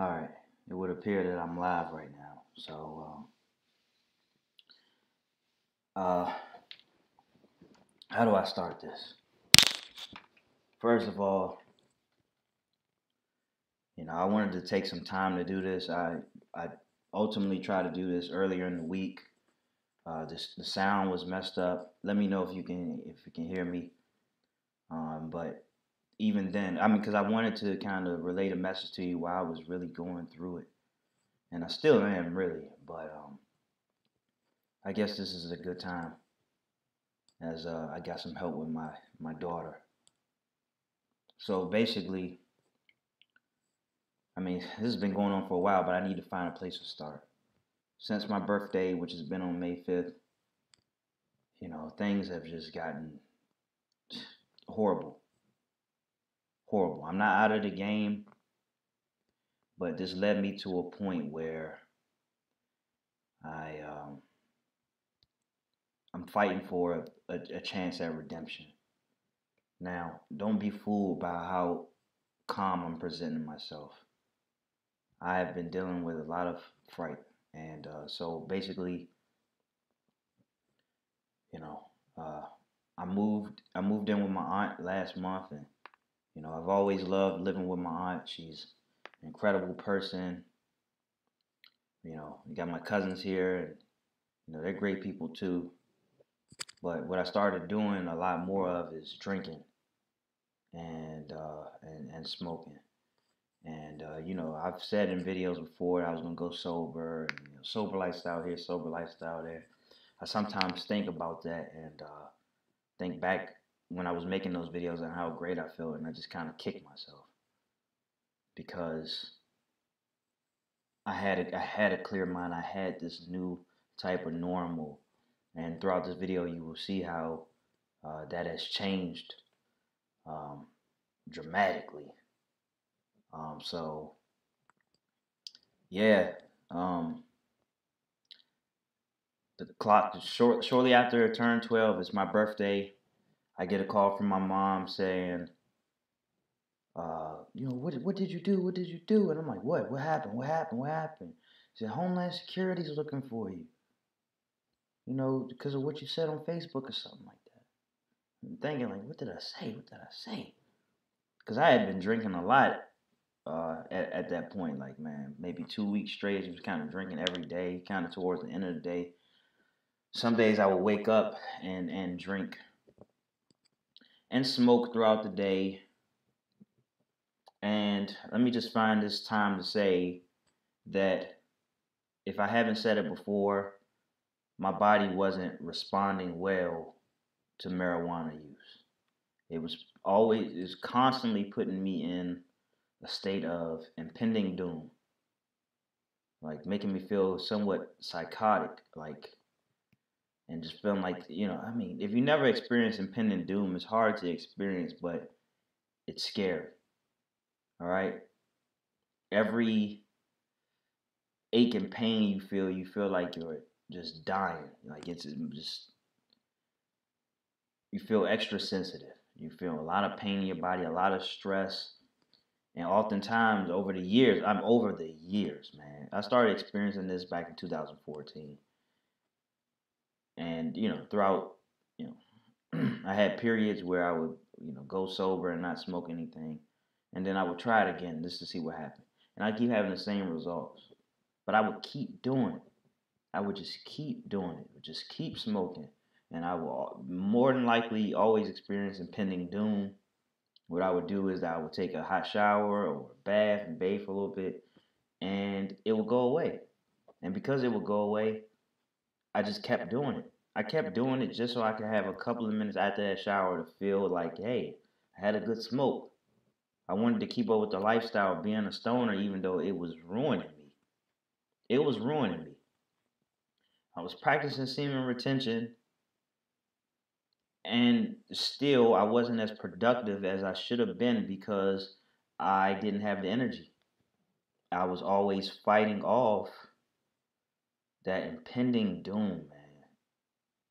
All right. It would appear that I'm live right now. So, um, uh, how do I start this? First of all, you know, I wanted to take some time to do this. I I ultimately tried to do this earlier in the week. Uh, this the sound was messed up. Let me know if you can if you can hear me. Um, but even then, I mean, because I wanted to kind of relate a message to you while I was really going through it, and I still am really. But um, I guess this is a good time, as uh, I got some help with my my daughter. So basically, I mean, this has been going on for a while, but I need to find a place to start. Since my birthday, which has been on May 5th, you know, things have just gotten horrible horrible. I'm not out of the game, but this led me to a point where I um, I'm fighting for a, a, a chance at redemption. Now, don't be fooled by how calm I'm presenting myself. I have been dealing with a lot of fright, and uh, so basically, you know, uh, I moved. I moved in with my aunt last month, and you know, I've always loved living with my aunt. She's an incredible person. You know, got my cousins here, and you know they're great people too. But what I started doing a lot more of is drinking and uh, and and smoking. And uh, you know, I've said in videos before I was gonna go sober, and, you know, sober lifestyle here, sober lifestyle there. I sometimes think about that and uh, think back when I was making those videos and how great I felt, and I just kind of kicked myself because I had a, I had a clear mind. I had this new type of normal, and throughout this video, you will see how uh, that has changed um, dramatically. Um, so, yeah, um, the clock short shortly after it turned twelve. It's my birthday. I get a call from my mom saying, uh, you know, what, what did you do? What did you do? And I'm like, what? What happened? What happened? What happened? She said, Homeland Security's looking for you. You know, because of what you said on Facebook or something like that. I'm thinking, like, what did I say? What did I say? Because I had been drinking a lot uh, at, at that point. Like, man, maybe two weeks straight. I was kind of drinking every day, kind of towards the end of the day. Some days I would wake up and, and drink and smoke throughout the day. And let me just find this time to say that if I haven't said it before, my body wasn't responding well to marijuana use. It was always, is constantly putting me in a state of impending doom, like making me feel somewhat psychotic, like and just feeling like you know i mean if you never experience impending doom it's hard to experience but it's scary all right? Every ache and pain you feel you feel like you're just dying like it's just you feel extra sensitive. You feel a lot of pain in your body a lot of stress and oftentimes over the years i'm over the years man. I started experiencing this back in 2014 and you know throughout you know I had periods where I would you know go sober and not smoke anything, and then I would try it again just to see what happened, and I keep having the same results, but I would keep doing it. I would just keep doing it, just keep smoking, and I will more than likely always experience impending doom. What I would do is I would take a hot shower or a bath and bathe for a little bit, and it will go away. And because it would go away, I just kept doing it. I kept doing it just so I could have a couple of minutes after that shower to feel like, hey, I had a good smoke. I wanted to keep up with the lifestyle of being a stoner, even though it was ruining me. It was ruining me. I was practicing semen retention, and still I wasn't as productive as I should have been because I didn't have the energy. I was always fighting off that impending doom, man.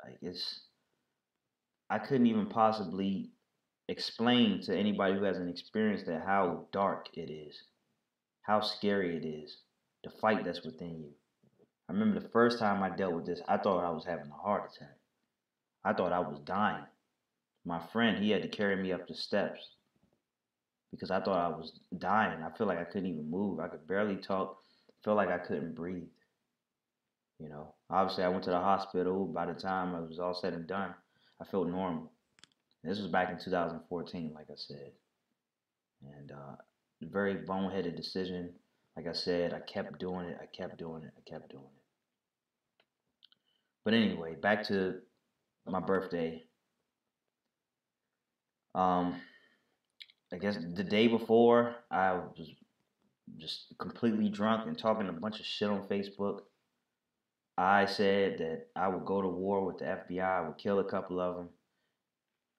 Like it's I couldn't even possibly explain to anybody who hasn't experienced that how dark it is. how scary it is, the fight that's within you. I remember the first time I dealt with this, I thought I was having a heart attack. I thought I was dying. My friend, he had to carry me up the steps because I thought I was dying. I feel like I couldn't even move. I could barely talk. Felt like I couldn't breathe. You know, obviously I went to the hospital. By the time it was all said and done, I felt normal. This was back in 2014, like I said. And uh, very boneheaded decision. Like I said, I kept doing it. I kept doing it. I kept doing it. But anyway, back to my birthday. Um, I guess the day before, I was just completely drunk and talking a bunch of shit on Facebook. I said that I would go to war with the FBI, I would kill a couple of them.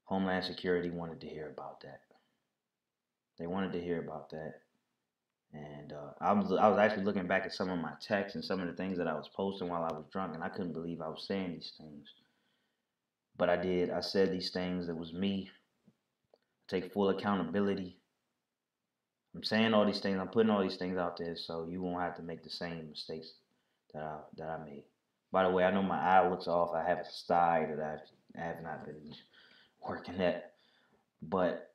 Homeland Security wanted to hear about that. They wanted to hear about that. And uh, I was I was actually looking back at some of my texts and some of the things that I was posting while I was drunk, and I couldn't believe I was saying these things. But I did. I said these things. It was me. Take full accountability. I'm saying all these things. I'm putting all these things out there so you won't have to make the same mistakes that I that I made. By the way, I know my eye looks off. I have a sty that I have not been working at, but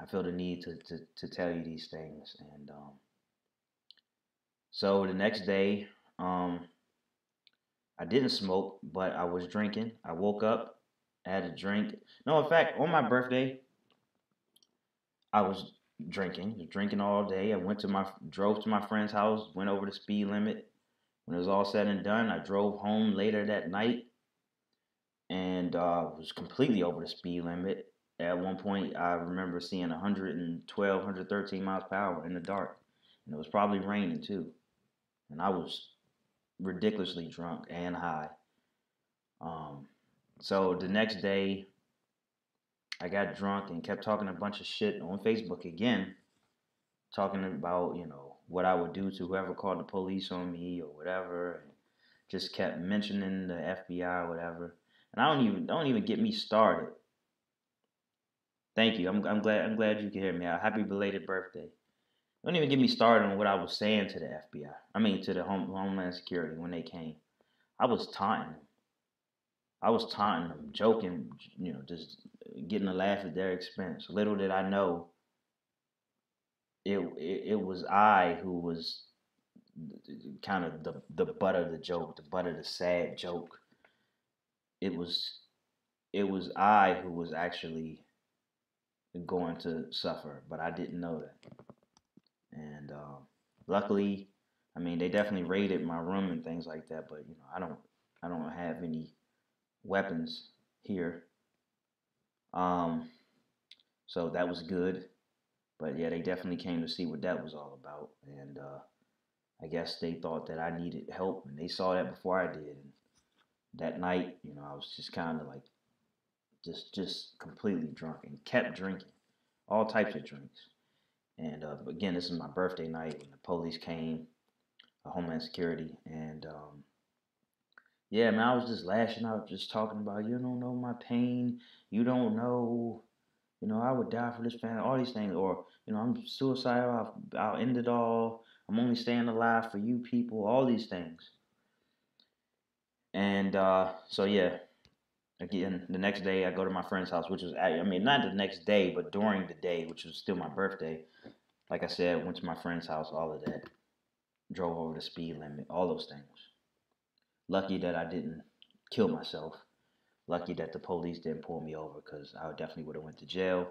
I feel the need to to, to tell you these things. And um, so the next day, um, I didn't smoke, but I was drinking. I woke up, had a drink. No, in fact, on my birthday, I was drinking, drinking all day. I went to my drove to my friend's house, went over the speed limit. When it was all said and done, I drove home later that night and uh, was completely over the speed limit. At one point, I remember seeing 112, 113 miles per hour in the dark, and it was probably raining too. And I was ridiculously drunk and high. Um, so the next day, I got drunk and kept talking a bunch of shit on Facebook again, talking about, you know, what I would do to whoever called the police on me or whatever. And just kept mentioning the FBI or whatever. And I don't even don't even get me started. Thank you. I'm, I'm glad I'm glad you can hear me. Happy belated birthday. Don't even get me started on what I was saying to the FBI. I mean to the Home, Homeland Security when they came. I was taunting them. I was taunting them, joking, you know, just getting a laugh at their expense. Little did I know it, it, it was I who was kind of the, the butt of the joke, the butt of the sad joke. It was it was I who was actually going to suffer, but I didn't know that. And uh, luckily, I mean, they definitely raided my room and things like that. But you know, I don't I don't have any weapons here. Um, so that was good. But yeah, they definitely came to see what that was all about. And uh, I guess they thought that I needed help, and they saw that before I did. And that night, you know, I was just kind of like, just just completely drunk and kept drinking, all types of drinks. And uh, again, this is my birthday night, and the police came, uh, Homeland Security, and um, yeah, man, I was just lashing out, just talking about you don't know my pain, you don't know you know, I would die for this family, all these things, or, you know, I'm suicidal, I'll, I'll end it all, I'm only staying alive for you people, all these things. And uh, so, yeah, again, the next day I go to my friend's house, which was, I mean, not the next day, but during the day, which was still my birthday. Like I said, went to my friend's house, all of that. Drove over the speed limit, all those things. Lucky that I didn't kill myself lucky that the police didn't pull me over because I definitely would have went to jail.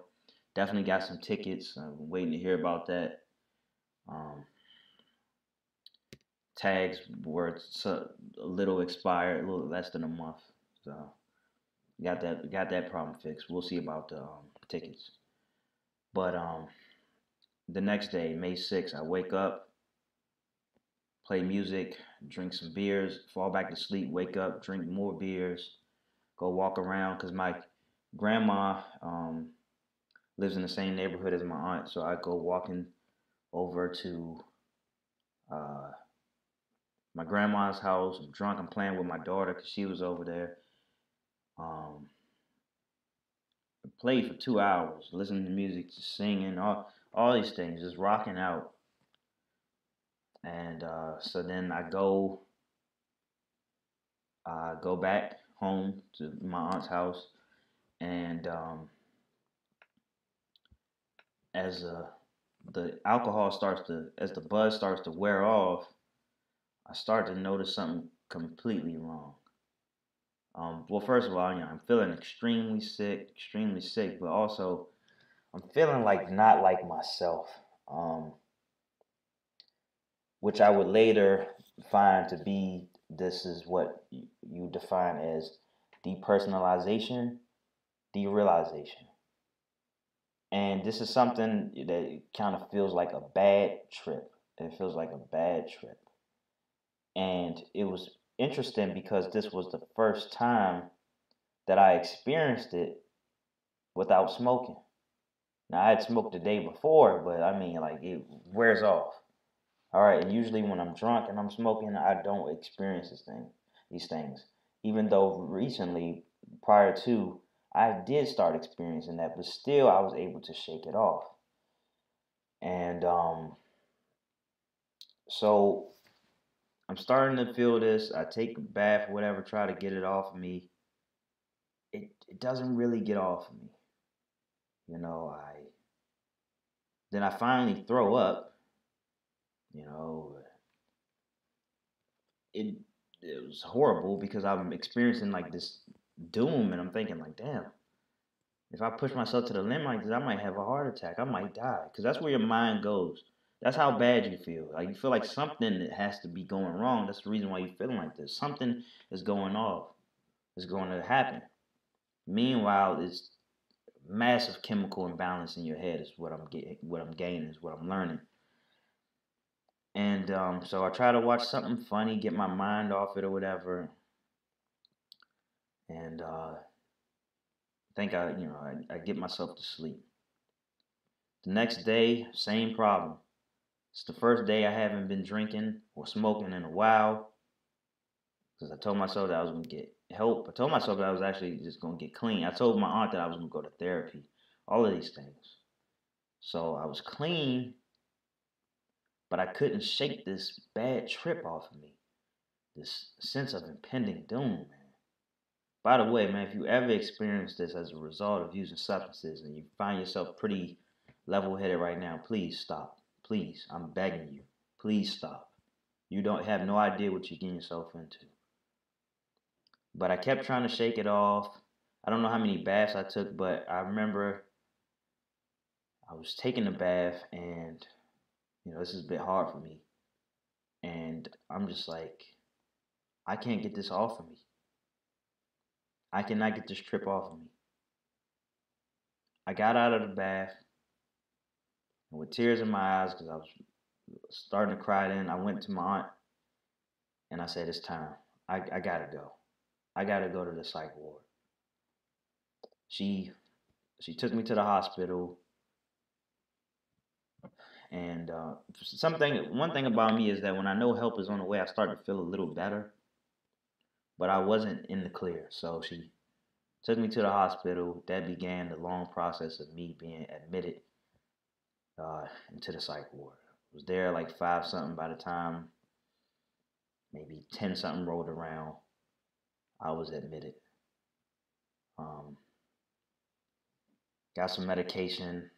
Definitely got some tickets. I'm waiting to hear about that. Um, tags were a little expired, a little less than a month. So got that got that problem fixed. We'll see about the um, tickets. But um, the next day, May 6th, I wake up, play music, drink some beers, fall back to sleep, wake up, drink more beers go walk around because my grandma um, lives in the same neighborhood as my aunt, so I go walking over to uh, my grandma's house. I'm drunk. I'm playing with my daughter because she was over there. Um, I played for two hours, listening to music, just singing, all all these things, just rocking out. and uh, so then I go, I go back home to my aunt's house, and um, as uh, the alcohol starts to, as the buzz starts to wear off, I start to notice something completely wrong. Um, well, first of all, you know, I'm feeling extremely sick, extremely sick, but also I'm feeling like not like myself, um, which I would later find to be this is what you define as depersonalization, derealization. And this is something that kind of feels like a bad trip. It feels like a bad trip. And it was interesting because this was the first time that I experienced it without smoking. Now I had smoked the day before, but I mean like it wears off. All right, and usually when I'm drunk and I'm smoking, I don't experience this thing, these things. Even though recently, prior to, I did start experiencing that, but still I was able to shake it off. And um, so I'm starting to feel this. I take a bath, whatever, try to get it off of me. It it doesn't really get off of me. You know, I then I finally throw up. You know, it it was horrible because I'm experiencing like this doom, and I'm thinking like, damn, if I push myself to the limit like this, I might have a heart attack. I might die because that's where your mind goes. That's how bad you feel. Like you feel like something has to be going wrong. That's the reason why you're feeling like this. Something is going off. Is going to happen. Meanwhile, it's massive chemical imbalance in your head is what I'm getting. What I'm gaining is what I'm learning. And um, so I try to watch something funny, get my mind off it or whatever. And uh, think I, you know, I, I get myself to sleep. The next day, same problem. It's the first day I haven't been drinking or smoking in a while. Because I told myself that I was going to get help. I told myself that I was actually just going to get clean. I told my aunt that I was going to go to therapy. All of these things. So I was clean, but I couldn't shake this bad trip off of me. This sense of impending doom, man. By the way, man, if you ever experience this as a result of using substances and you find yourself pretty level headed right now, please stop. Please, I'm begging you. Please stop. You don't have no idea what you're getting yourself into. But I kept trying to shake it off. I don't know how many baths I took, but I remember I was taking a bath and you know, this is a bit hard for me. And I'm just like, I can't get this off of me. I cannot get this trip off of me. I got out of the bath and with tears in my eyes because I was starting to cry then. I went to my aunt and I said, It's time. I, I gotta go. I gotta go to the psych ward. She she took me to the hospital. And uh, something, one thing about me is that when I know help is on the way, I start to feel a little better. But I wasn't in the clear, so she took me to the hospital. That began the long process of me being admitted uh, into the psych ward. Was there like five something by the time maybe ten something rolled around. I was admitted. Um, got some medication,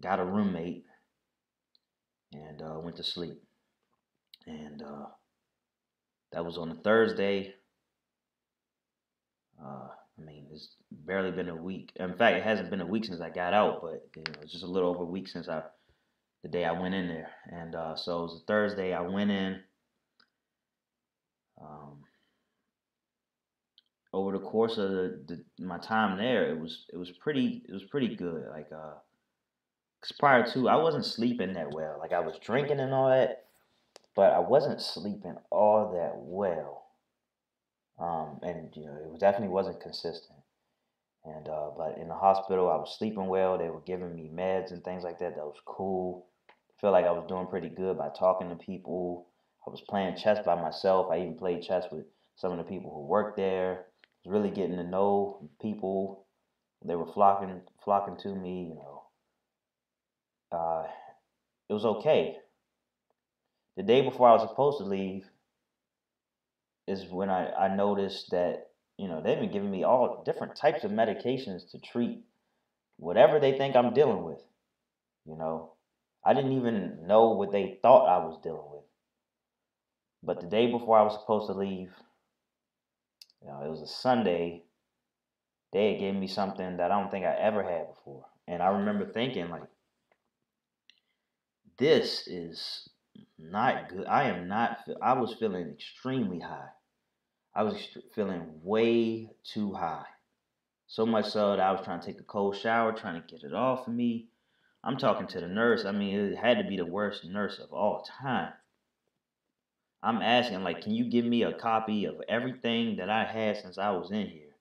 got a roommate, and uh, went to sleep. And uh, that was on a Thursday. Uh, I mean, it's barely been a week. In fact, it hasn't been a week since I got out, but you know, it's just a little over a week since I, the day I went in there. And uh, so it was a Thursday. I went in. Um, over the course of the, the, my time there, it was it was pretty it was pretty good. Like, uh, cause prior to I wasn't sleeping that well. Like I was drinking and all that, but I wasn't sleeping all that well. Um, and you know, it definitely wasn't consistent. And uh, but in the hospital, I was sleeping well. They were giving me meds and things like that. That was cool. I Felt like I was doing pretty good by talking to people. I was playing chess by myself. I even played chess with some of the people who worked there. I was really getting to know people. They were flocking flocking to me. You know, uh, it was okay. the day before I was supposed to leave is when I, I noticed that, you know, they've been giving me all different types of medications to treat whatever they think I'm dealing with. You know, I didn't even know what they thought I was dealing with. But the day before I was supposed to leave, you know, it was a Sunday. They gave me something that I don't think I ever had before. And I remember thinking, like, this is not good. I am not, I was feeling extremely high. I was feeling way too high. So much so that I was trying to take a cold shower, trying to get it off of me. I'm talking to the nurse. I mean, it had to be the worst nurse of all time. I'm asking, like, can you give me a copy of everything that I had since I was in here?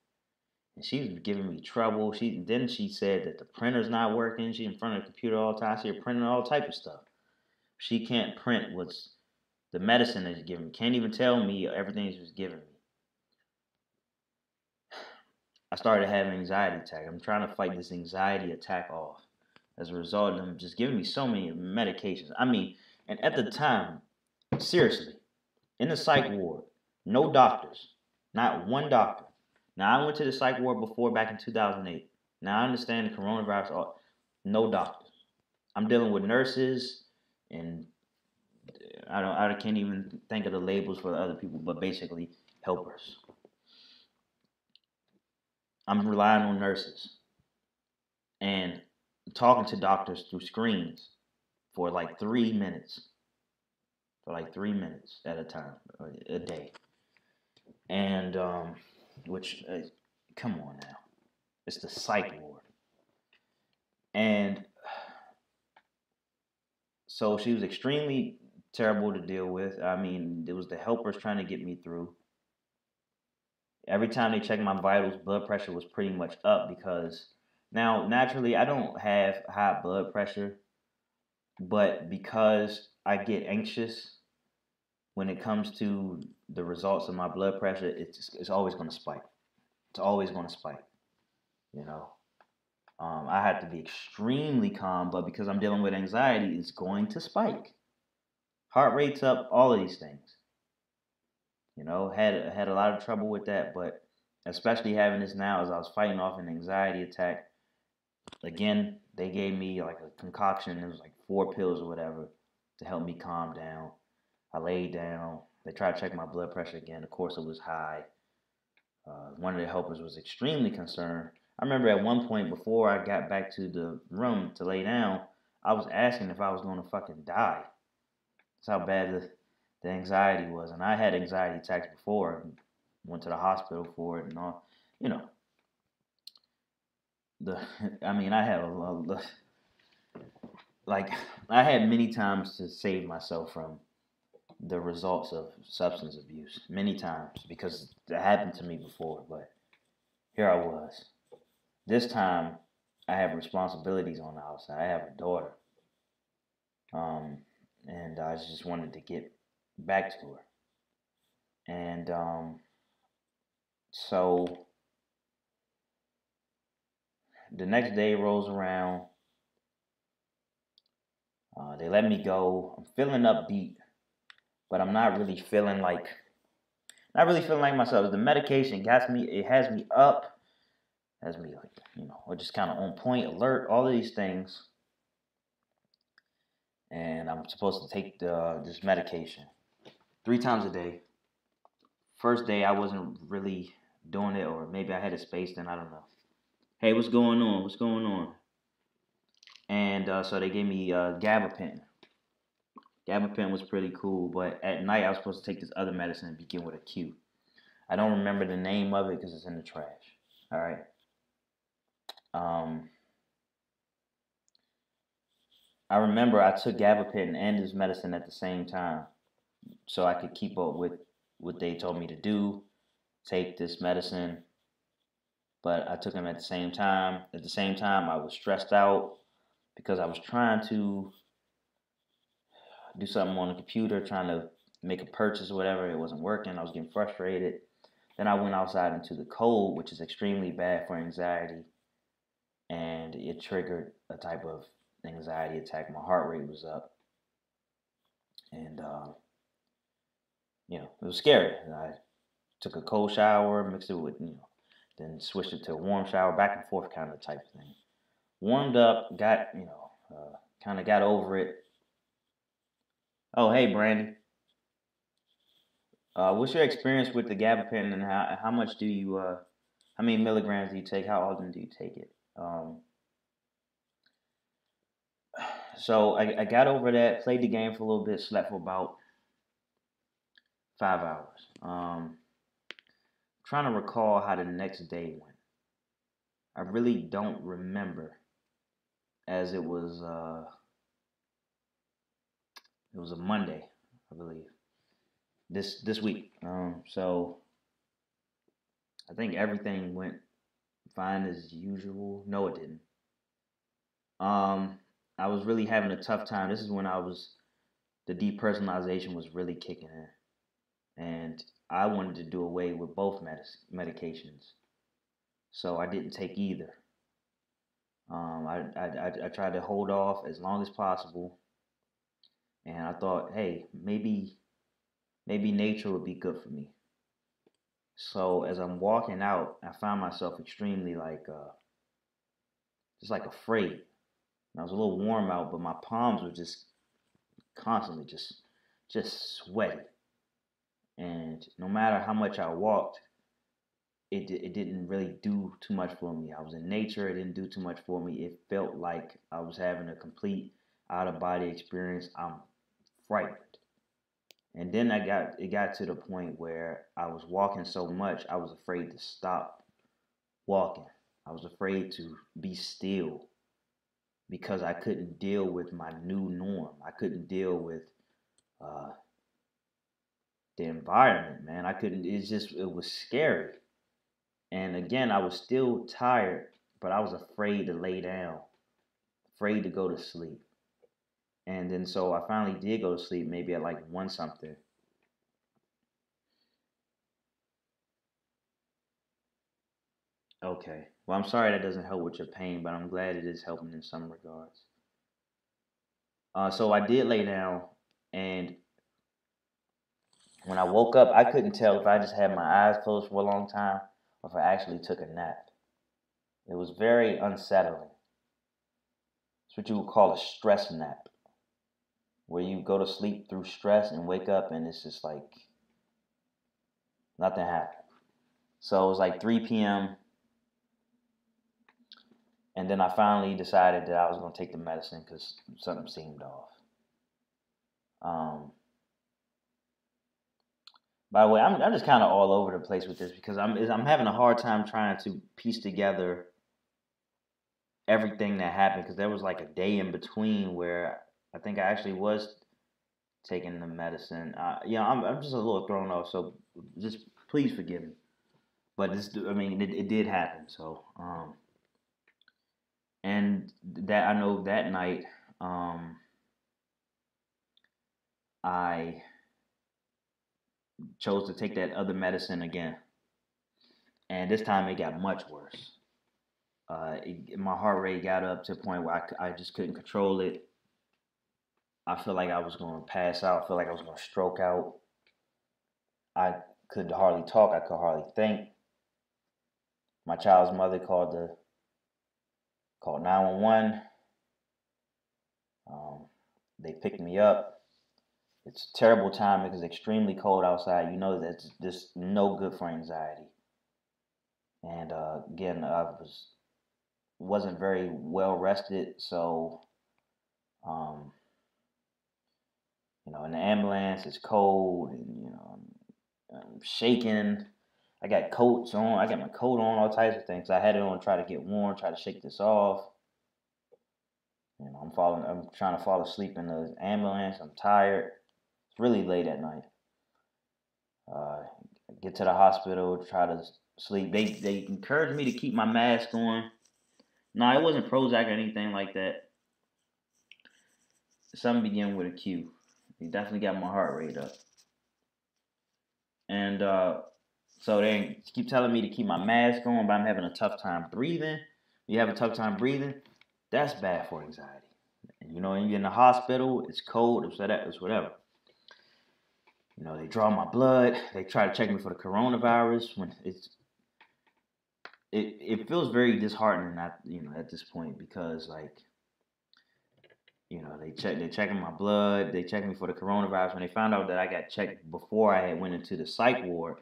And she's giving me trouble. She then she said that the printer's not working. She's in front of the computer all the time. She's printing all type of stuff. She can't print what's the medicine that she's giving me. Can't even tell me everything she's giving me. I started having anxiety attack. I'm trying to fight this anxiety attack off as a result of them just giving me so many medications. I mean, and at the time, seriously, in the psych ward, no doctors, not one doctor. Now I went to the psych ward before back in 2008. Now I understand the coronavirus, no doctors. I'm dealing with nurses and I don't I can't even think of the labels for the other people, but basically helpers. I'm relying on nurses and talking to doctors through screens for like three minutes. For like three minutes at a time, a day. And, um, which, uh, come on now. It's the psych ward. And so she was extremely terrible to deal with. I mean, it was the helpers trying to get me through every time they checked my vitals, blood pressure was pretty much up because now naturally I don't have high blood pressure, but because I get anxious when it comes to the results of my blood pressure, it's it's always going to spike. It's always going to spike. You know, um, I had to be extremely calm, but because I'm dealing with anxiety, it's going to spike. Heart rate's up, all of these things. You know, had had a lot of trouble with that, but especially having this now as I was fighting off an anxiety attack. Again, they gave me like a concoction. It was like four pills or whatever to help me calm down. I laid down. They tried to check my blood pressure again. Of course, it was high. Uh, one of the helpers was extremely concerned. I remember at one point before I got back to the room to lay down, I was asking if I was going to fucking die. That's how bad the the anxiety was. And I had anxiety attacks before went to the hospital for it and all. You know, the I mean, I had a, a like I had many times to save myself from the results of substance abuse many times because it happened to me before but here I was this time I have responsibilities on the outside I have a daughter um and I just wanted to get back to her. And um, so the next day rolls around. Uh, they let me go. I'm feeling upbeat, but I'm not really feeling like, not really feeling like myself. The medication got me. It has me up, has me like, you know, or just kind of on point, alert, all of these things. And I'm supposed to take the, this medication three times a day. First day I wasn't really doing it, or maybe I had a space then, I don't know. Hey, what's going on? What's going on? And uh, so they gave me uh, gabapentin. Gabapentin was pretty cool, but at night I was supposed to take this other medicine and begin with a Q. I don't remember the name of it because it's in the trash. All right. Um, I remember I took gabapentin and this medicine at the same time so I could keep up with what they told me to do, take this medicine. But I took them at the same time. At the same time, I was stressed out because I was trying to do something on the computer, trying to make a purchase or whatever. It wasn't working. I was getting frustrated. Then I went outside into the cold, which is extremely bad for anxiety. And it triggered a type of anxiety attack. My heart rate was up and uh, you know it was scary. And I took a cold shower, mixed it with you know, then switched it to a warm shower, back and forth kind of type of thing. Warmed up, got you know, uh, kind of got over it. Oh hey Brandy, uh, what's your experience with the gabapentin and how how much do you uh, how many milligrams do you take? How often do you take it? Um, so I, I got over that, played the game for a little bit, slept for about five hours. Um, trying to recall how the next day went. I really don't remember, as it was uh, it was a Monday, I believe. This this week. Um, so I think everything went fine as usual. No, it didn't. Um, I was really having a tough time. This is when I was the depersonalization was really kicking in, and I wanted to do away with both medis- medications, so I didn't take either. Um, I, I, I, I tried to hold off as long as possible, and I thought, hey, maybe maybe nature would be good for me. So as I'm walking out, I found myself extremely like uh, just like afraid. And I was a little warm out, but my palms were just constantly just just sweaty. And no matter how much I walked, it it didn't really do too much for me. I was in nature, it didn't do too much for me. It felt like I was having a complete out of body experience. I'm frightened. And then I got it got to the point where I was walking so much I was afraid to stop walking. I was afraid to be still because I couldn't deal with my new norm. I couldn't deal with uh, the environment, man. I couldn't. It's just it was scary. And again, I was still tired, but I was afraid to lay down, afraid to go to sleep. And then so I finally did go to sleep maybe at like one something. Okay. Well, I'm sorry that doesn't help with your pain, but I'm glad it is helping in some regards. Uh, so I did lay down, and when I woke up, I couldn't tell if I just had my eyes closed for a long time or if I actually took a nap. It was very unsettling. It's what you would call a stress nap where you go to sleep through stress and wake up and it's just like nothing happened. So it was like 3 p.m. And then I finally decided that I was going to take the medicine because something seemed off. Um, by the way, I'm, I'm just kind of all over the place with this because I'm I'm having a hard time trying to piece together everything that happened because there was like a day in between where I think I actually was taking the medicine. Uh, know, I'm, I'm just a little thrown off, so just please forgive me. But this, I mean, it, it did happen. So, um, and that I know that night, um, I chose to take that other medicine again, and this time it got much worse. Uh, it, my heart rate got up to a point where I, I just couldn't control it. I feel like I was going to pass out. I feel like I was going to stroke out. I could hardly talk. I could hardly think. My child's mother called the called 911. Um, they picked me up. It's a terrible time because it's extremely cold outside. You know that's just no good for anxiety. And uh, again, I was wasn't very well rested, so um, you know, in the ambulance, it's cold, and you know, I'm, I'm shaking. I got coats on. I got my coat on, all types of things. I had it on, to try to get warm, try to shake this off. You know, I'm falling. I'm trying to fall asleep in the ambulance. I'm tired. It's really late at night. Uh, get to the hospital, try to sleep. They they encouraged me to keep my mask on. No, it wasn't Prozac or anything like that. Something began with a Q. He definitely got my heart rate up. And uh, so they keep telling me to keep my mask on, but I'm having a tough time breathing. You have a tough time breathing, that's bad for anxiety. You know, you're in the hospital, it's cold, it's whatever, it's whatever. You know, they draw my blood. They try to check me for the coronavirus when it's it, it feels very disheartening at you know at this point because like you know they check they checking my blood they checking me for the coronavirus. When they found out that I got checked before I had went into the psych ward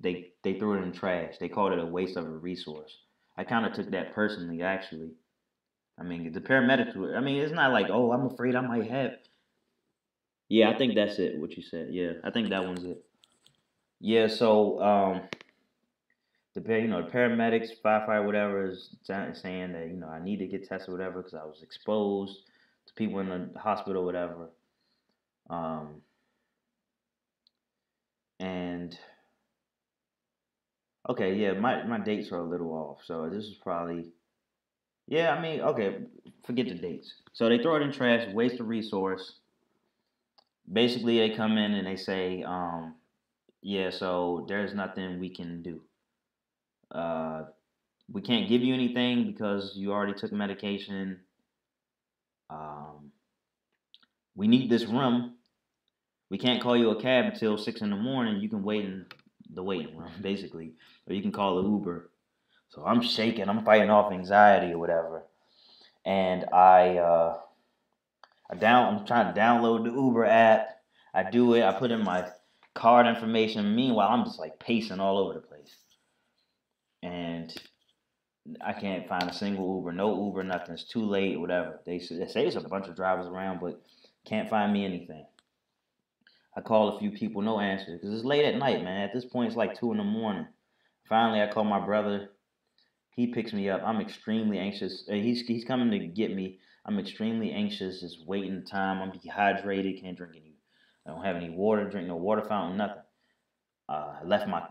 they they threw it in the trash. They called it a waste of a resource. I kind of took that personally actually. I mean the paramedics were I mean it's not like oh I'm afraid I might have yeah I think that's it what you said. Yeah I think that one's it. Yeah so um the you know the paramedics, firefighter, whatever is saying that you know I need to get tested, whatever, because I was exposed people in the hospital, whatever. Um, and okay, yeah, my my dates are a little off, so this is probably yeah. I mean, okay, forget the dates. So they throw it in trash, waste of resource. Basically, they come in and they say, um, yeah, so there's nothing we can do uh, we can't give you anything because you already took medication. Um, we need this room. We can't call you a cab until six in the morning. You can wait in the waiting room, basically, or you can call an Uber. So I'm shaking. I'm fighting off anxiety or whatever, and I uh, I down. I'm trying to download the Uber app. I do it. I put in my card information. Meanwhile, I'm just like pacing all over the place and I can't find a single Uber, no Uber, nothing. It's too late, whatever. They say, they say there's a bunch of drivers around, but can't find me anything. I call a few people, no answer, because it's late at night, man. At this point, it's like two in the morning. Finally, I call my brother. He picks me up. I'm extremely anxious. He's he's coming to get me. I'm extremely anxious. Just waiting time. I'm dehydrated. Can't drink any. I don't have any water. Drink no water fountain. Nothing. Uh, I left my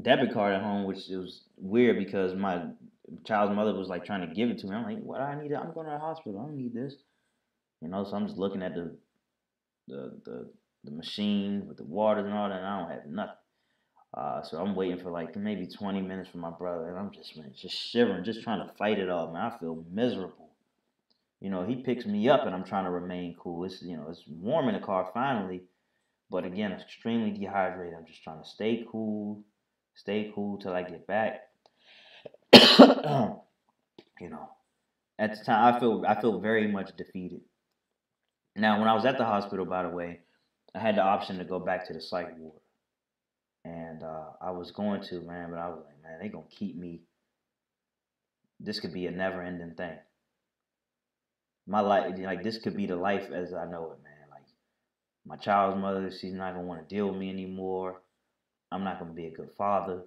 debit card at home, which was weird because my child's mother was like trying to give it to me. I'm like, what I need? It? I'm going to the hospital. I don't need this. You know, so I'm just looking at the the the, the machine with the water and all that. And I don't have nothing. Uh, so I'm waiting for like maybe 20 minutes for my brother, and I'm just man, just shivering, just trying to fight it off. Man, I feel miserable. You know, he picks me up, and I'm trying to remain cool. It's you know, it's warm in the car finally, but again, extremely dehydrated. I'm just trying to stay cool, Stay cool till I get back. you know, at the time, I feel I feel very much defeated. Now, when I was at the hospital, by the way, I had the option to go back to the psych ward, and uh, I was going to, man, but I was like, man, they gonna keep me. This could be a never-ending thing. My life, like this, could be the life as I know it, man. Like my child's mother, she's not gonna want to deal with me anymore. I'm not gonna be a good father.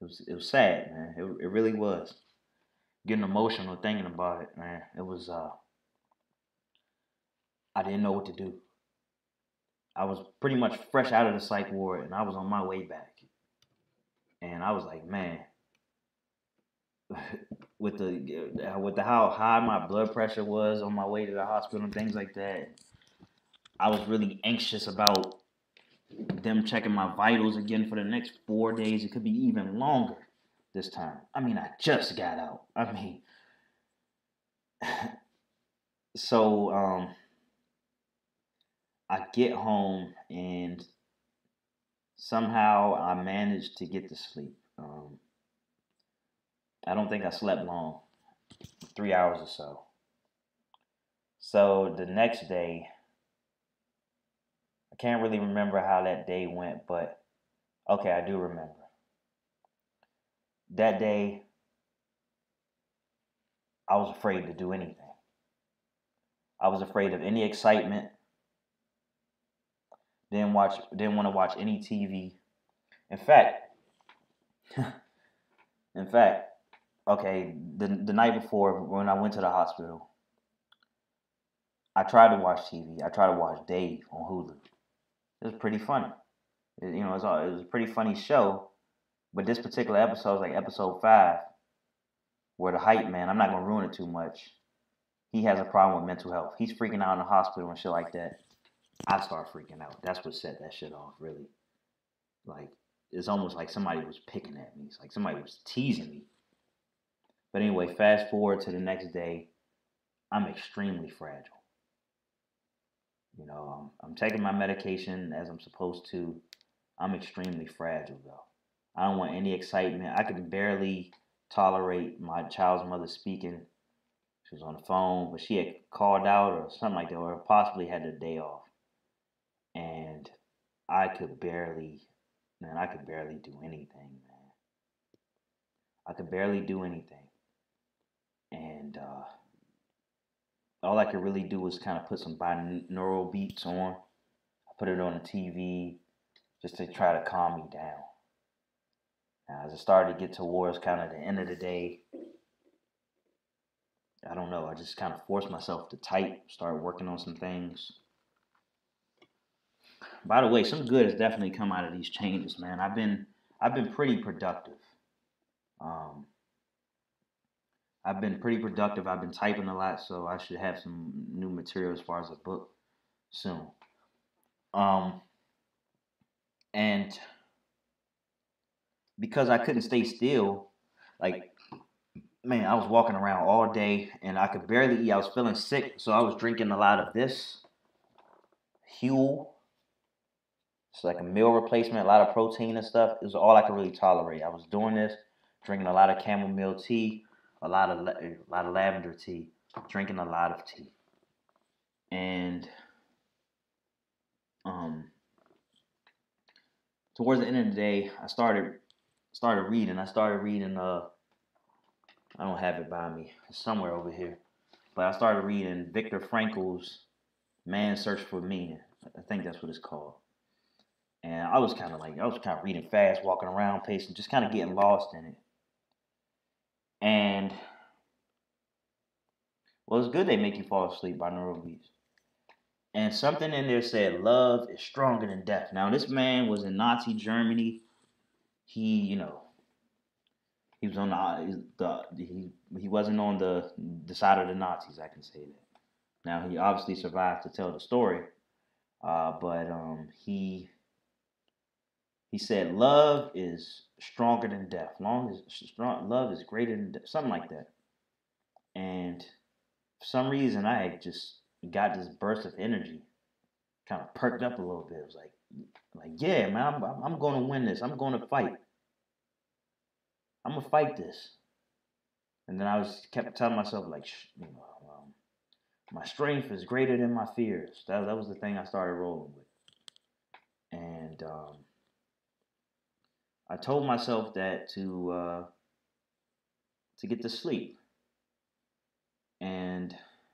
It was it was sad, man. It it really was. Getting emotional thinking about it, man. It was uh I didn't know what to do. I was pretty much fresh out of the psych ward and I was on my way back. And I was like, man, with the with the how high my blood pressure was on my way to the hospital and things like that, I was really anxious about them checking my vitals again for the next four days. It could be even longer this time. I mean, I just got out. I mean, so um, I get home and somehow I managed to get to sleep. Um, I don't think I slept long, three hours or so. So the next day, can't really remember how that day went, but okay, I do remember. That day, I was afraid to do anything. I was afraid of any excitement. Didn't watch didn't want to watch any TV. In fact, in fact, okay, the the night before when I went to the hospital, I tried to watch TV. I tried to watch Dave on Hulu. It was pretty funny. It, you know, it was, it was a pretty funny show. But this particular episode is like episode five, where the hype man, I'm not gonna ruin it too much. He has a problem with mental health. He's freaking out in the hospital and shit like that. I start freaking out. That's what set that shit off, really. Like, it's almost like somebody was picking at me. It's like somebody was teasing me. But anyway, fast forward to the next day. I'm extremely fragile You know, I'm, I'm taking my medication as I'm supposed to. I'm extremely fragile though. I don't want any excitement. I can barely tolerate my child's mother speaking. She was on the phone, but she had called out or something like that, or possibly had a day off. And I could barely, man, I could barely do anything, man. I could barely do anything. And uh, all I could really do was kind of put some binaural beats on. I put it on the TV just to try to calm me down. Now, as it started to get towards kind of the end of the day, I don't know. I just kind of forced myself to type, start working on some things. By the way, some good has definitely come out of these changes, man. I've been I've been pretty productive. Um, I've been pretty productive. I've been typing a lot, so I should have some new material as far as a book soon. Um, and because I couldn't stay still, like man, I was walking around all day and I could barely eat. I was feeling sick, so I was drinking a lot of this Huel. It's like a meal replacement, a lot of protein and stuff. It was all I could really tolerate. I was doing this, drinking a lot of chamomile tea, a lot of a lot of lavender tea, drinking a lot of tea, and um, towards the end of the day, I started started reading. I started reading. Uh, I don't have it by me. It's somewhere over here, but I started reading Viktor Frankl's "Man's Search for Meaning." I think that's what it's called. And I was kind of like I was kind of reading fast, walking around, pacing, just kind of getting lost in it. And well, it's good they make you fall asleep binaural beats. And something in there said love is stronger than death. Now this man was in Nazi Germany. He, you know, he was on the, the he he wasn't on the the side of the Nazis. I can say that. Now he obviously survived to tell the story, uh, but um, he he said love is stronger than death. Long as strong, love is greater than death, something like that. And for some reason, I just got this burst of energy, kind of perked up a little bit. It was like, like yeah, man, I'm I'm going to win this. I'm going to fight. I'm gonna fight this. And then I was kept telling myself like, you know, um, my strength is greater than my fears. That that was the thing I started rolling with. And um, I told myself that to uh, to get to sleep. And if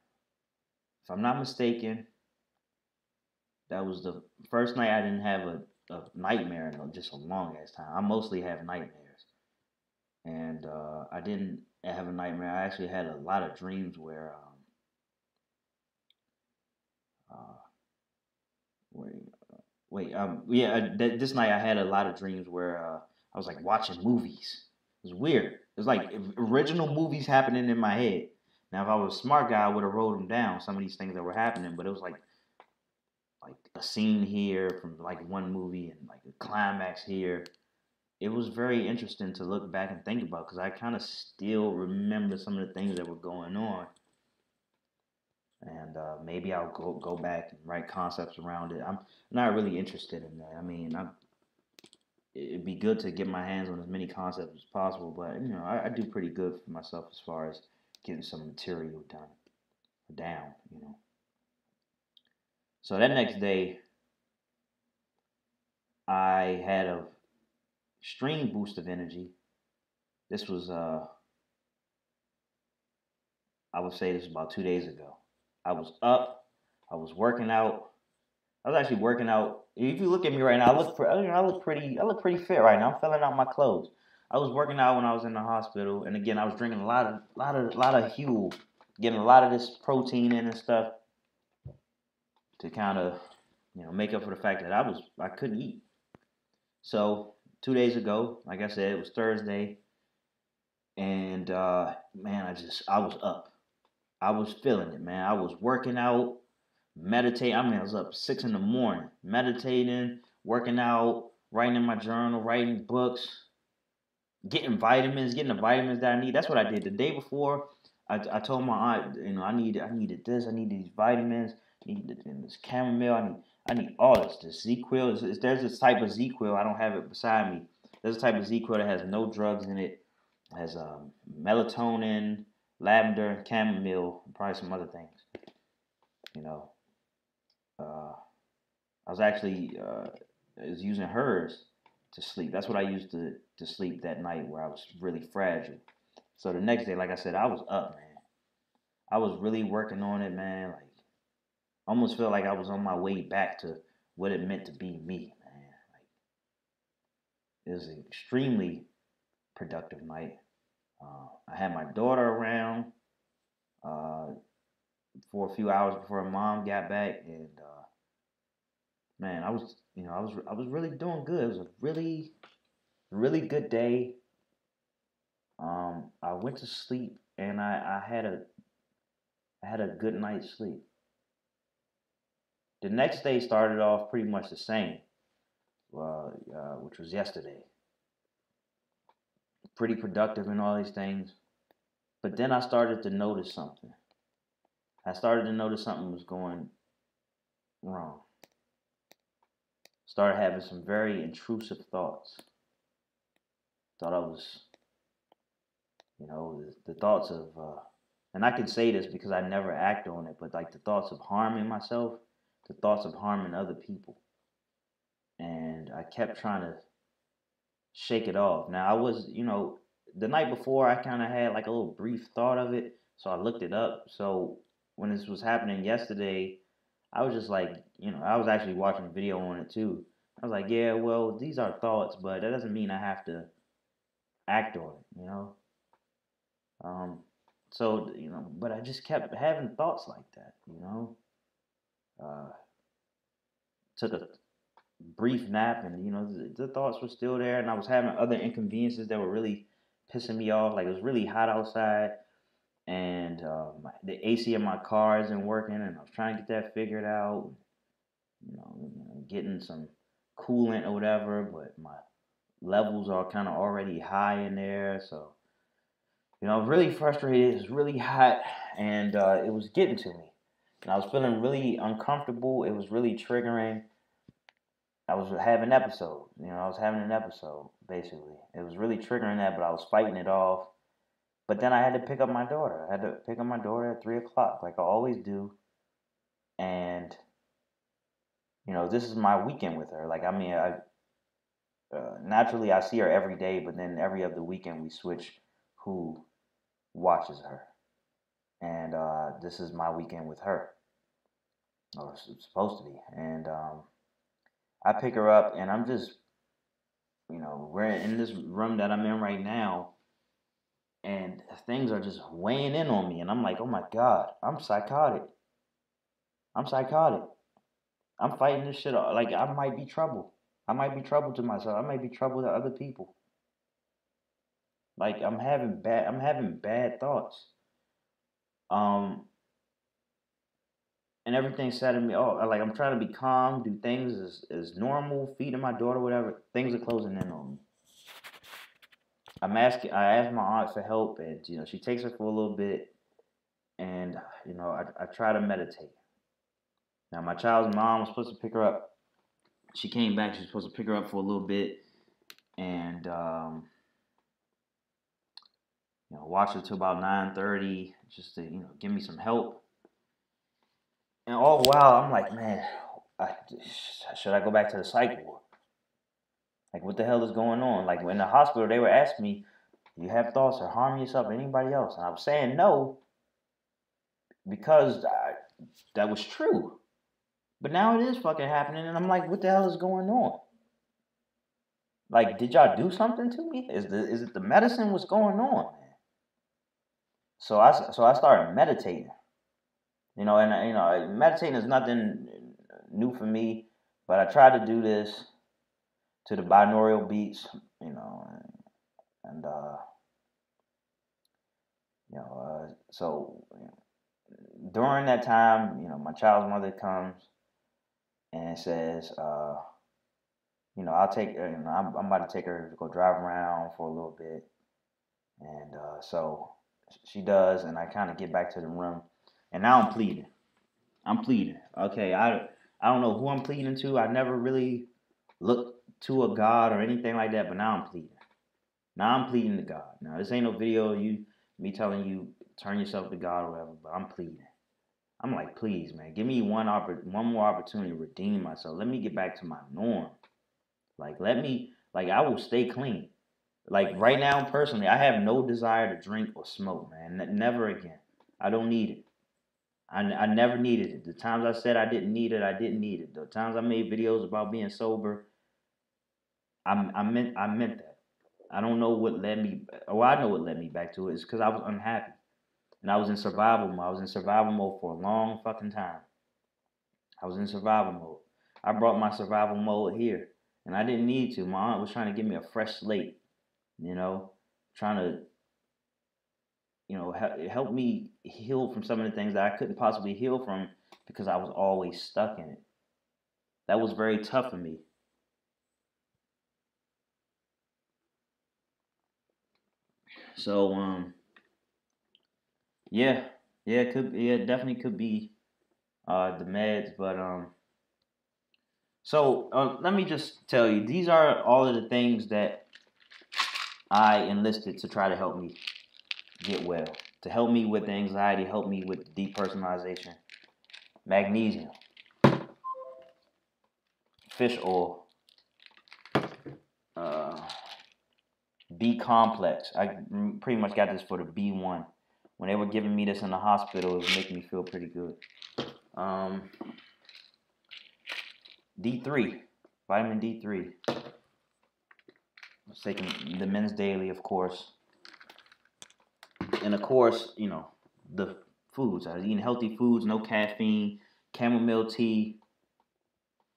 I'm not mistaken, that was the first night I didn't have a, a nightmare in just a long ass time. I mostly have nightmares, and uh, I didn't have a nightmare. I actually had a lot of dreams where, um, uh, wait, wait, um, yeah, th- this night I had a lot of dreams where uh, I was like watching movies. It was weird. It was like original movies happening in my head. Now, if I was a smart guy, I would have wrote them down. Some of these things that were happening, but it was like like a scene here from like one movie and like a climax here. It was very interesting to look back and think about because I kind of still remember some of the things that were going on. And uh, maybe I'll go go back and write concepts around it. I'm not really interested in that. I mean, I'm, it'd be good to get my hands on as many concepts as possible, but you know, I, I do pretty good for myself as far as getting some material done down, you know. So that next day, I had a extreme boost of energy. This was, uh, I would say this was about two days ago. I was up, I was working out. I was actually working out. If you look at me right now, I look, I look pretty, I look pretty fit right now. I'm filling out my clothes. I was working out when I was in the hospital, and again, I was drinking a lot of, lot of, lot of Huel, getting a lot of this protein in and stuff to kind of, you know, make up for the fact that I was, I couldn't eat. So two days ago, like I said, it was Thursday, and uh, man, I just, I was up. I was feeling it, man. I was working out, meditating. I mean, I was up six in the morning, meditating, working out, writing in my journal, writing books getting vitamins, getting the vitamins that I need. That's what I did the day before. I, I told my aunt, you know, I need I needed this, I need these vitamins, I needed this chamomile, I need I need all this. This ZzzQuil, there's this type of ZzzQuil, I don't have it beside me. There's a type of ZzzQuil that has no drugs in it has um, melatonin, lavender, chamomile, probably some other things. You know, uh, I was actually uh, was using hers to sleep. That's what I used to to sleep that night where I was really fragile. So the next day, like I said, I was up, man. I was really working on it, man. Like, almost felt like I was on my way back to what it meant to be me, man. Like, it was an extremely productive night. Uh, I had my daughter around uh, for a few hours before her mom got back, and uh, man, I was, you know, I was, I was really doing good. It was a really, really good day. Um, I went to sleep and I, I had a, I had a good night's sleep. The next day started off pretty much the same, uh, uh, which was yesterday. Pretty productive and all these things. But then I started to notice something. I started to notice something was going wrong. Started having some very intrusive thoughts. Thought I was, you know, the, the thoughts of, uh, and I can say this because I never act on it, but like the thoughts of harming myself, the thoughts of harming other people. And I kept trying to shake it off. Now, I was, you know, the night before, I kind of had like a little brief thought of it. So I looked it up. So when this was happening yesterday, I was just like, you know, I was actually watching a video on it too. I was like, yeah, well, these are thoughts, but that doesn't mean I have to act on it, you know. Um, so you know, but I just kept having thoughts like that, you know. Uh, took a brief nap, and you know, the, the thoughts were still there, and I was having other inconveniences that were really pissing me off. Like it was really hot outside and my, the AC in my car isn't working, and I was trying to get that figured out. You know, getting some coolant or whatever, but my levels are kind of already high in there, so you know, really frustrated. It was really hot, and uh, it was getting to me, and I was feeling really uncomfortable. It was really triggering. I was having an episode, you know, I was having an episode basically. It was really triggering that, but I was fighting it off but then I had to pick up my daughter. I had to pick up my daughter at three o'clock, like I always do. And you know, this is my weekend with her. Like I mean, I uh, naturally I see her every day, but then every other weekend we switch who watches her. And uh, this is my weekend with her. Or it's supposed to be. And um, I pick her up, and I'm just, you know, we're in this room that I'm in right now and things are just weighing in on me and i'm like oh my god i'm psychotic. I'm psychotic. I'm fighting this shit like i might be trouble. I might be trouble to myself. I might be trouble to other people. Like i'm having bad i'm having bad thoughts. Um and everything's setting me oh like i'm trying to be calm do things as, as normal feeding my daughter whatever things are closing in on me I'm asking. I asked my aunt for help, and you know, she takes her for a little bit, and you know, I, I try to meditate. Now, my child's mom was supposed to pick her up. She came back. She was supposed to pick her up for a little bit, and um, you know, watch her till about nine thirty, just to you know, give me some help. And all while, I'm like, man, I, should I go back to the ward? Like, what the hell is going on? Like, in the hospital, they were asking me, you have thoughts of harming yourself or anybody else? And I was saying no because I, that was true. But now it is fucking happening, and I'm like, what the hell is going on? Like, did y'all do something to me? Is the is it the medicine? What's going on? So I so I started meditating. You know, and you know, meditating is nothing new for me, but I tried to do this to the binaural beats, you know, and, and uh, you know, uh, so you know, during that time, you know, my child's mother comes and says, uh, you know, I'll take, you know, I'm, I'm about to take her to go drive around for a little bit, and uh, so she does, and I kind of get back to the room. And now I'm pleading. I'm pleading. Okay, I I don't know who I'm pleading to. I never really looked to a God or anything like that, but now I'm pleading. Now I'm pleading to God. Now this ain't no video of you me telling you turn yourself to God or whatever, but I'm pleading. I'm like, please, man, give me one oppor- one more opportunity to redeem myself. Let me get back to my norm. Like, let me, like, I will stay clean. Like right now, personally, I have no desire to drink or smoke, man. never again. I don't need it. I, I never needed it. The times I said I didn't need it, I didn't need it. The times I made videos about being sober, I, I meant I meant that. I don't know what led me. Oh, I know what led me back to it. It's because I was unhappy, and I was in survival mode. I was in survival mode for a long fucking time. I was in survival mode. I brought my survival mode here, and I didn't need to. My aunt was trying to give me a fresh slate, you know, trying to, you know, help me heal from some of the things that I couldn't possibly heal from because I was always stuck in it. That was very tough for me. So um yeah, yeah, it could yeah, it definitely could be uh the meds, but um so uh, let me just tell you, these are all of the things that I enlisted to try to help me get well, to help me with the anxiety, help me with depersonalization. Magnesium, fish oil, uh, B complex. I pretty much got this for the B1. When they were giving me this in the hospital, it was making me feel pretty good. Um, D3, vitamin D3. I was taking the men's daily, of course. And of course, you know, the foods. I was eating healthy foods, no caffeine, chamomile tea.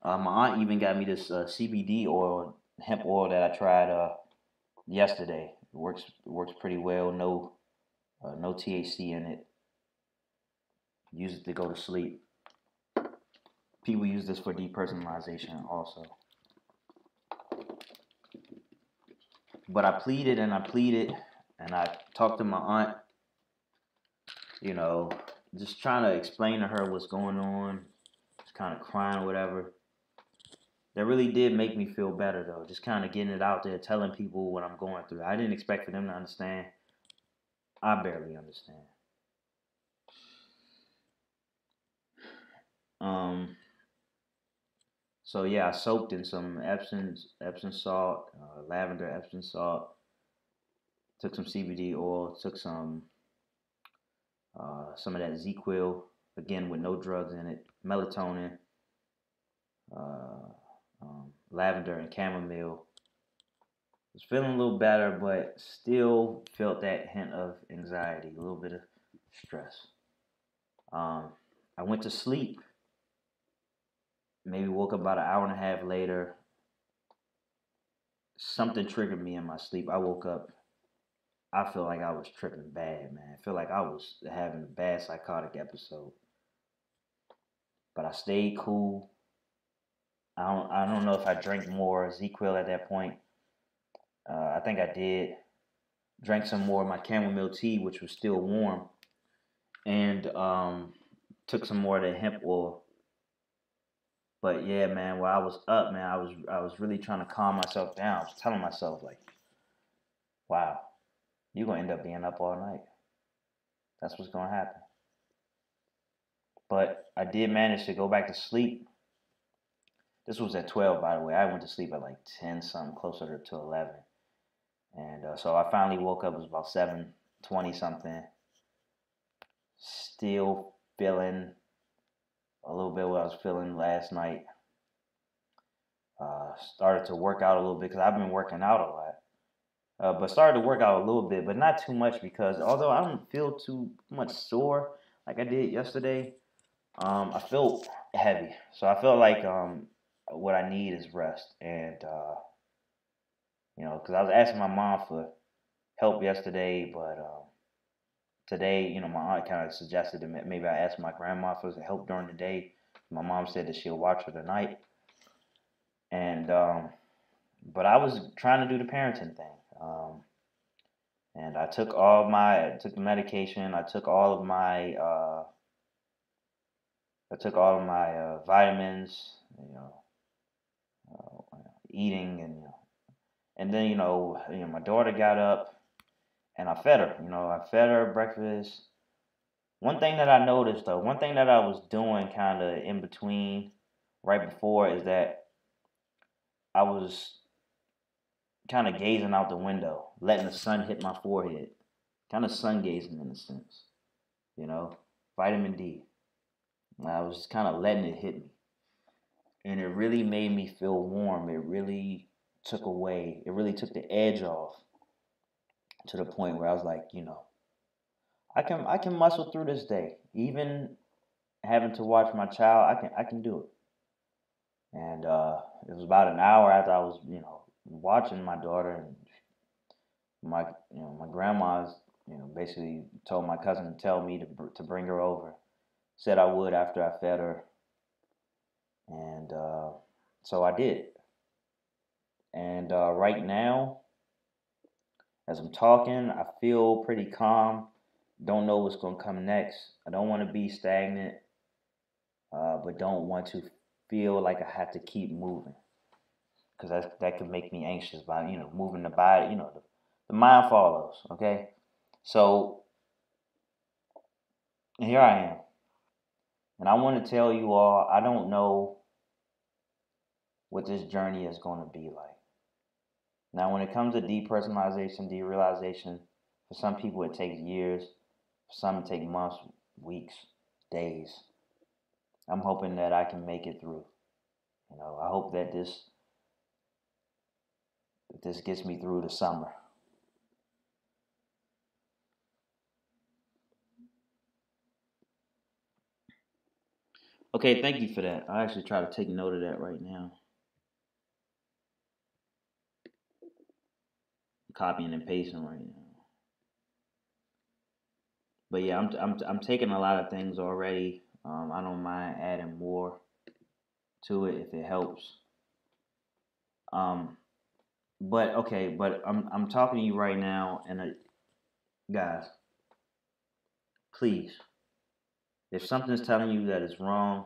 Uh, my aunt even got me this uh, CBD oil, hemp oil that I tried uh, yesterday. It works works pretty well. No uh, no THC in it. Use it to go to sleep. People use this for depersonalization also. But I pleaded and I pleaded and I talked to my aunt, you know, just trying to explain to her what's going on, just kind of crying whatever that really did make me feel better though. Just kind of getting it out there, telling people what I'm going through. I didn't expect for them to understand. I barely understand. Um. So yeah, I soaked in some Epsom Epsom salt, uh, lavender Epsom salt. Took some CBD oil. Took some uh, some of that ZzzQuil again with no drugs in it. Melatonin. Uh, um, lavender and chamomile. Was feeling a little better, but still felt that hint of anxiety, a little bit of stress. Um, I went to sleep. Maybe woke up about an hour and a half later. Something triggered me in my sleep. I woke up. I feel like I was tripping bad, man. I feel like I was having a bad psychotic episode. But I stayed cool. I don't I don't know if I drank more ZzzQuil at that point. Uh, I think I did. Drank some more of my chamomile tea, which was still warm, and um, took some more of the hemp oil. But yeah, man, while I was up, man, I was I was really trying to calm myself down. I was telling myself like, "Wow, you're gonna end up being up all night. That's what's gonna happen." But I did manage to go back to sleep this was at 12, by the way. I went to sleep at like 10 something, closer to 11. And uh, so I finally woke up, it was about 7 20 something. Still feeling a little bit what I was feeling last night. Uh, started to work out a little bit because I've been working out a lot. Uh, but started to work out a little bit, but not too much because although I don't feel too much sore like I did yesterday, um, I feel heavy. So I feel like um, what I need is rest. And, uh, you know, because I was asking my mom for help yesterday, but um, today, you know, my aunt kind of suggested that maybe I ask my grandma for help during the day. My mom said that she'll watch her tonight. And, um, but I was trying to do the parenting thing. Um, and I took all my I took the medication. I took all of my uh, I took all of my uh, vitamins. You know, uh, eating and you know, and then you know, you know, my daughter got up, and I fed her. You know, I fed her breakfast. One thing that I noticed though, one thing that I was doing kind of in between, right before, is that I was kind of gazing out the window, letting the sun hit my forehead, kind of sun gazing in a sense, you know, vitamin D. I was just kind of letting it hit me. And it really made me feel warm. It really took away, it really took the edge off to the point where I was like, you know, I can I can muscle through this day. Even having to watch my child, I can I can do it. And uh, it was about an hour after I was, you know, watching my daughter and my you know my grandma's you know basically told my cousin to tell me to to bring her over. Said I would after I fed her, and uh, so I did. And uh, right now, as I'm talking, I feel pretty calm. Don't know what's gonna come next. I don't want to be stagnant, uh, but don't want to feel like I have to keep moving because that that could make me anxious by you know moving the body. You know, the, the mind follows. Okay, so here I am, and I want to tell you all I don't know what this journey is going to be like. Now, when it comes to depersonalization, derealization, for some people it takes years, for some it takes months, weeks, days. I'm hoping that I can make it through. You know, I hope that this this gets me through the summer. Okay, thank you for that. I actually try to take note of that right now. Copying and pasting right now. But yeah, I'm I'm I'm taking a lot of things already. Um, I don't mind adding more to it if it helps. Um, but okay, but I'm I'm talking to you right now, and uh, guys, please, if something's telling you that it's wrong,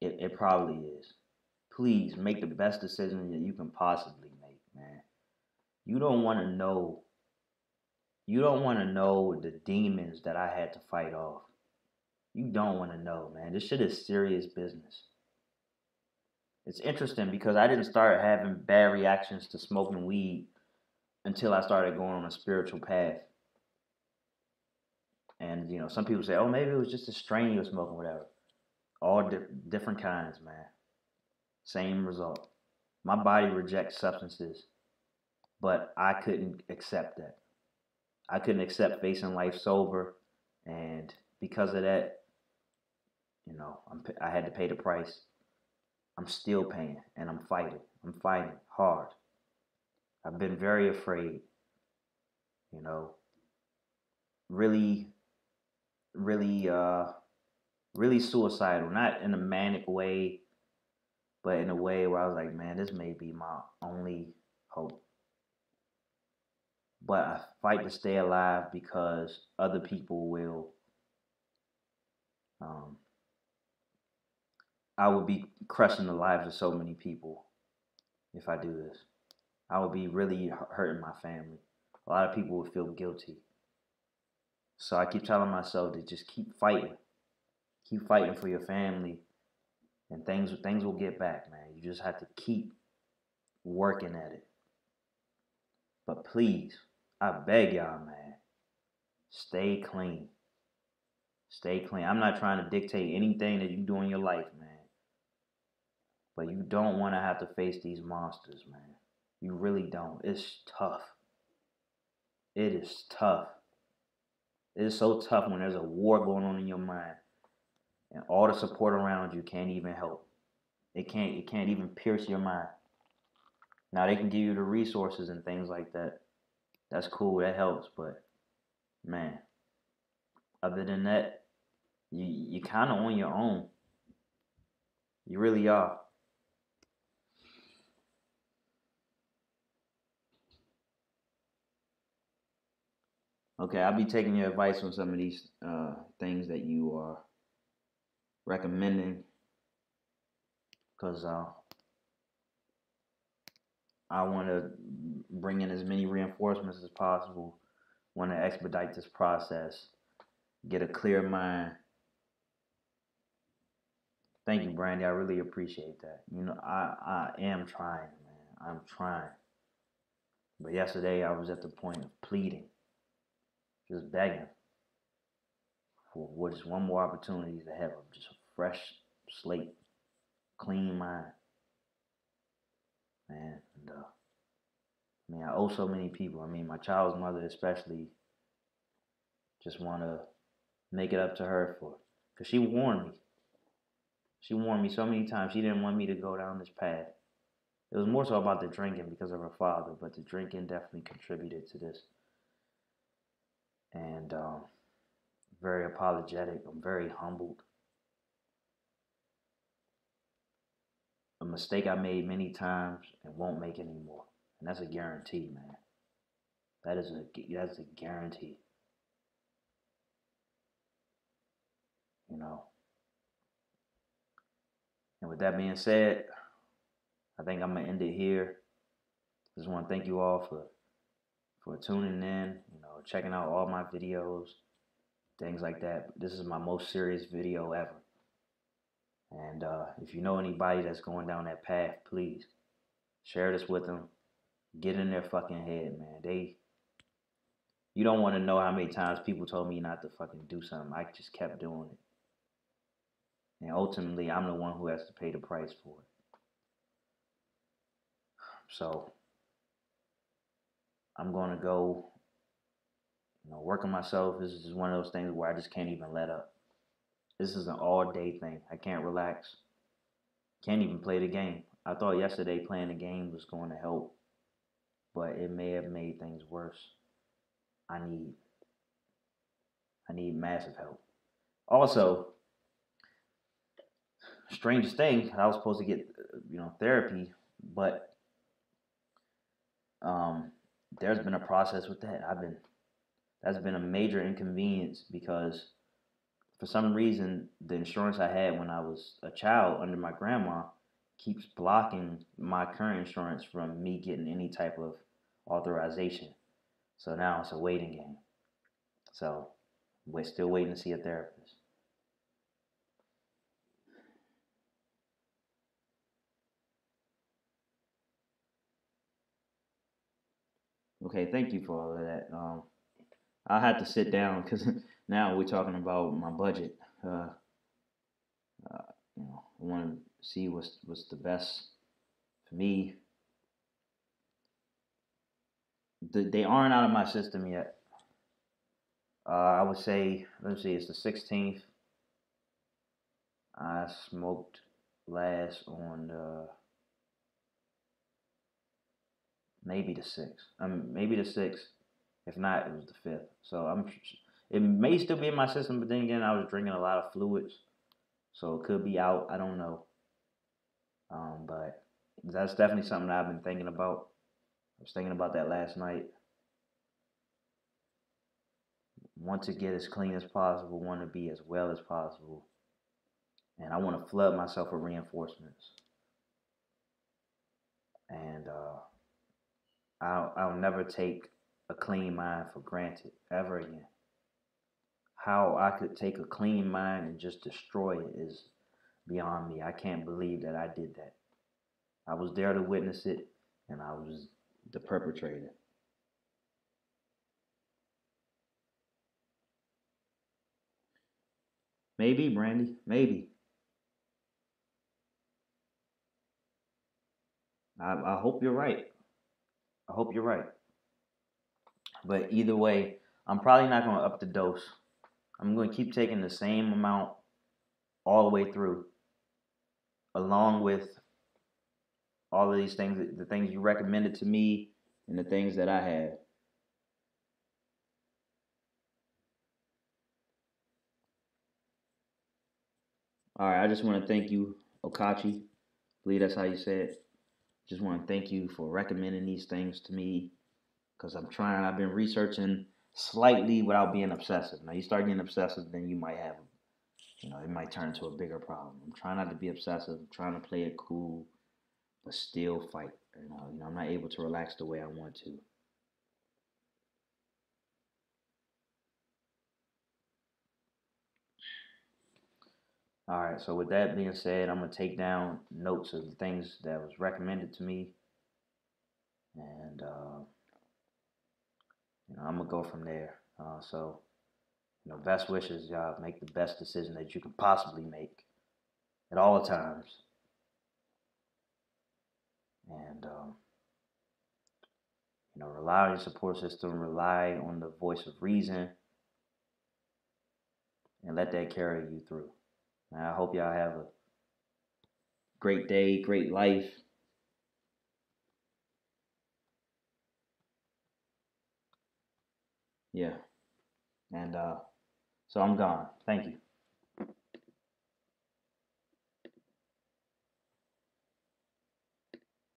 it, it probably is. Please make the best decision that you can possibly make, man. You don't want to know. You don't want to know the demons that I had to fight off. You don't want to know, man. This shit is serious business it's interesting because I didn't start having bad reactions to smoking weed until I started going on a spiritual path. And you know, some people say, "Oh, maybe it was just a strain you were smoking, whatever." All di- different kinds, man. Same result. My body rejects substances, but I couldn't accept that. I couldn't accept facing life sober, and because of that, you know, I'm, I had to pay the price. I'm still paying and I'm fighting. I'm fighting hard. I've been very afraid, you know, really, really, uh, really suicidal. Not in a manic way, but in a way where I was like, man, this may be my only hope. But I fight to stay alive because other people will um, I would be crushing the lives of so many people if I do this. I would be really hurting my family. A lot of people would feel guilty. So I keep telling myself to just keep fighting. Keep fighting for your family and things things will get back, man. You just have to keep working at it. But please, I beg y'all, man, stay clean. Stay clean. I'm not trying to dictate anything that you do in your life, man. But you don't want to have to face these monsters, man. You really don't. It's tough. It is tough. It is so tough when there's a war going on in your mind and all the support around you can't even help. It can't it can't even pierce your mind. Now they can give you the resources and things like that. That's cool, that helps, but man, other than that, you you kind of on your own. You really are. Okay, I'll be taking your advice on some of these uh, things that you are recommending because uh, I want to bring in as many reinforcements as possible. Want to expedite this process, get a clear mind. Thank you, Brandy. I really appreciate that. You know, I I am trying, man. I'm trying. But yesterday I was at the point of pleading, just begging for what is one more opportunity to have a, just a fresh slate, clean mind. Man, and, uh, I mean, I owe so many people. I mean, my child's mother especially. Just want to make it up to her for, because she warned me. She warned me so many times. She didn't want me to go down this path. It was more so about the drinking because of her father, but the drinking definitely contributed to this. And um, very apologetic. I'm very humbled. A mistake I made many times and won't make anymore. And that's a guarantee, man. That is a that's a guarantee. You know. And with that being said, I think I'm gonna end it here. Just want to thank you all for for tuning in, know, checking out all my videos, things like that. This is my most serious video ever. And uh, if you know anybody that's going down that path, please share this with them. Get in their fucking head, man. They, you don't want to know how many times people told me not to fucking do something. I just kept doing it. And ultimately, I'm the one who has to pay the price for it. So I'm going to go, you know, work on myself. Is one of those things where I just can't even let up. This is an all day thing. I can't relax. Can't even play the game. I thought yesterday playing the game was going to help, but it may have made things worse. I need I need massive help. Also, strangest thing, I was supposed to get you know therapy, but um, there's been a process with that. I've been that's been a major inconvenience because for some reason the insurance I had when I was a child under my grandma keeps blocking my current insurance from me getting any type of authorization. So now it's a waiting game. So we're still waiting to see a therapist. Okay, thank you for all of that. Um, I had to sit down because now we're talking about my budget. Uh, uh, you know, I want to see what's what's the best for me. The, they aren't out of my system yet. Uh, I would say, let's see, it's the 16th. I smoked last on the maybe the sixth. Um, maybe the sixth. If not, it was the fifth. So I'm. It may still be in my system, but then again, I was drinking a lot of fluids, so it could be out. I don't know. Um, but that's definitely something I've been thinking about. I was thinking about that last night. Want to get as clean as possible. Want to be as well as possible. And I want to flood myself with reinforcements. And uh, I'll, I'll never take a clean mind for granted ever again. How I could take a clean mind and just destroy it is beyond me. I can't believe that I did that. I was there to witness it, and I was the perpetrator. Maybe, Brandy, maybe. I, I hope you're right. I hope you're right. But either way, I'm probably not going to up the dose. I'm going to keep taking the same amount all the way through, along with all of these things, the things you recommended to me, and the things that I had. All right, I just want to thank you, Okachi. I believe that's how you say it. Just want to thank you for recommending these things to me because I'm trying, I've been researching slightly without being obsessive. Now you start getting obsessive, then you might have, you know, it might turn into a bigger problem. I'm trying not to be obsessive. I'm trying to play it cool, but still fight. You know, you know, I'm not able to relax the way I want to. All right, so with that being said, I'm gonna take down notes of the things that was recommended to me, and uh, you know I'm gonna go from there. Uh, so, you know, best wishes, y'all. Make the best decision that you can possibly make at all times, and um, you know, rely on your support system. Rely on the voice of reason, and let that carry you through. I hope y'all have a great day, great life. Yeah. And uh, so I'm gone. Thank you.